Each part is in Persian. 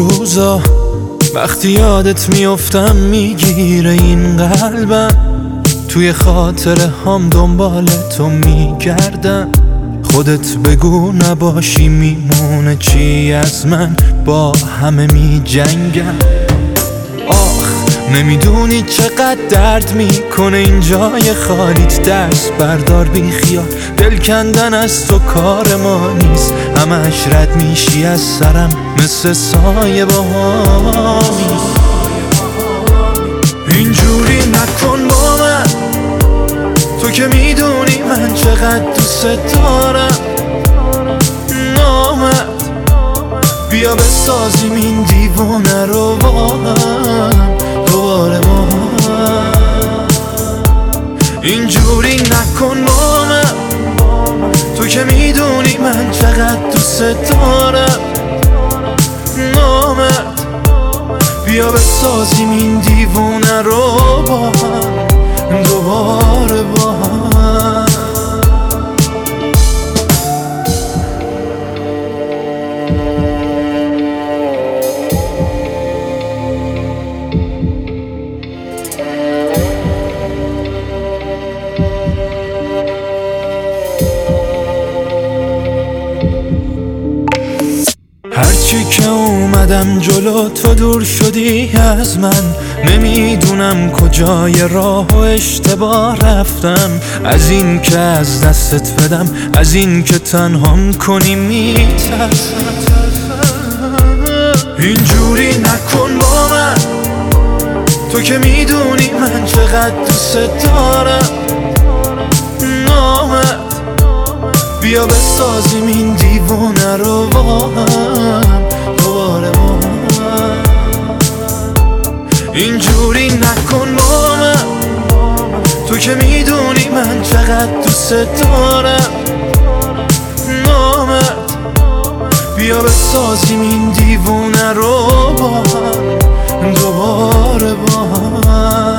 روزا وقتی یادت میفتم می‌گیره این قلبم. توی خاطر هم دنبال تو میگردم. خودت بگو نباشی میمونه چی از من. با همه میجنگم. آخ نمی‌دونی چقدر درد می‌کنه این جای خالیت دست بردار بی خیال. دل کندن از تو کار ما نیست. همش رد میشی از سرم. مثل سایه با اینجوری نکن با من. تو که می‌دونی من چقدر دوست دارم. نامد بیا بسازیم این دیوانه رو. نکن با من تو که می‌دونی من چقدر دوست دارم. نامد بیا بسازیم این دیوونه رو با هم. دوباره هرچی که اومدم جلو تو دور شدی از من. نمی‌دونم کجای راه و اشتباه رفتم. از این که از دستت بدم از این که تنهام کنی میترسم. اینجوری نکن با من. تو که می‌دونی من چقدر دوست دارم. بیا بسازیم این دیوانه رو. با هم دوباره با هم اینجوری نکن با من. تو که می‌دونی من چقدر دوست دارم. نامد بیا بسازیم این دیوانه رو با هم دوباره با هم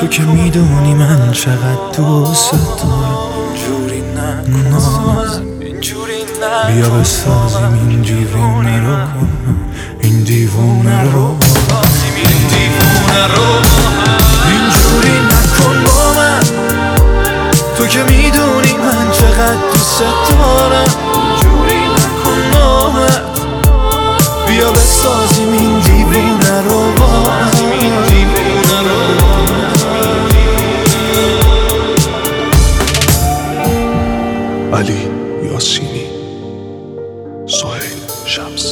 تو که می‌دونی من چقدر دوست دارم جوری نکن. بیا بسازیم این دیوونه رو. این دیوونه رو. اینجوری نکن با من. تو که می‌دونی من چقدر دوست دارم. علی یاسینی سهیل شمس.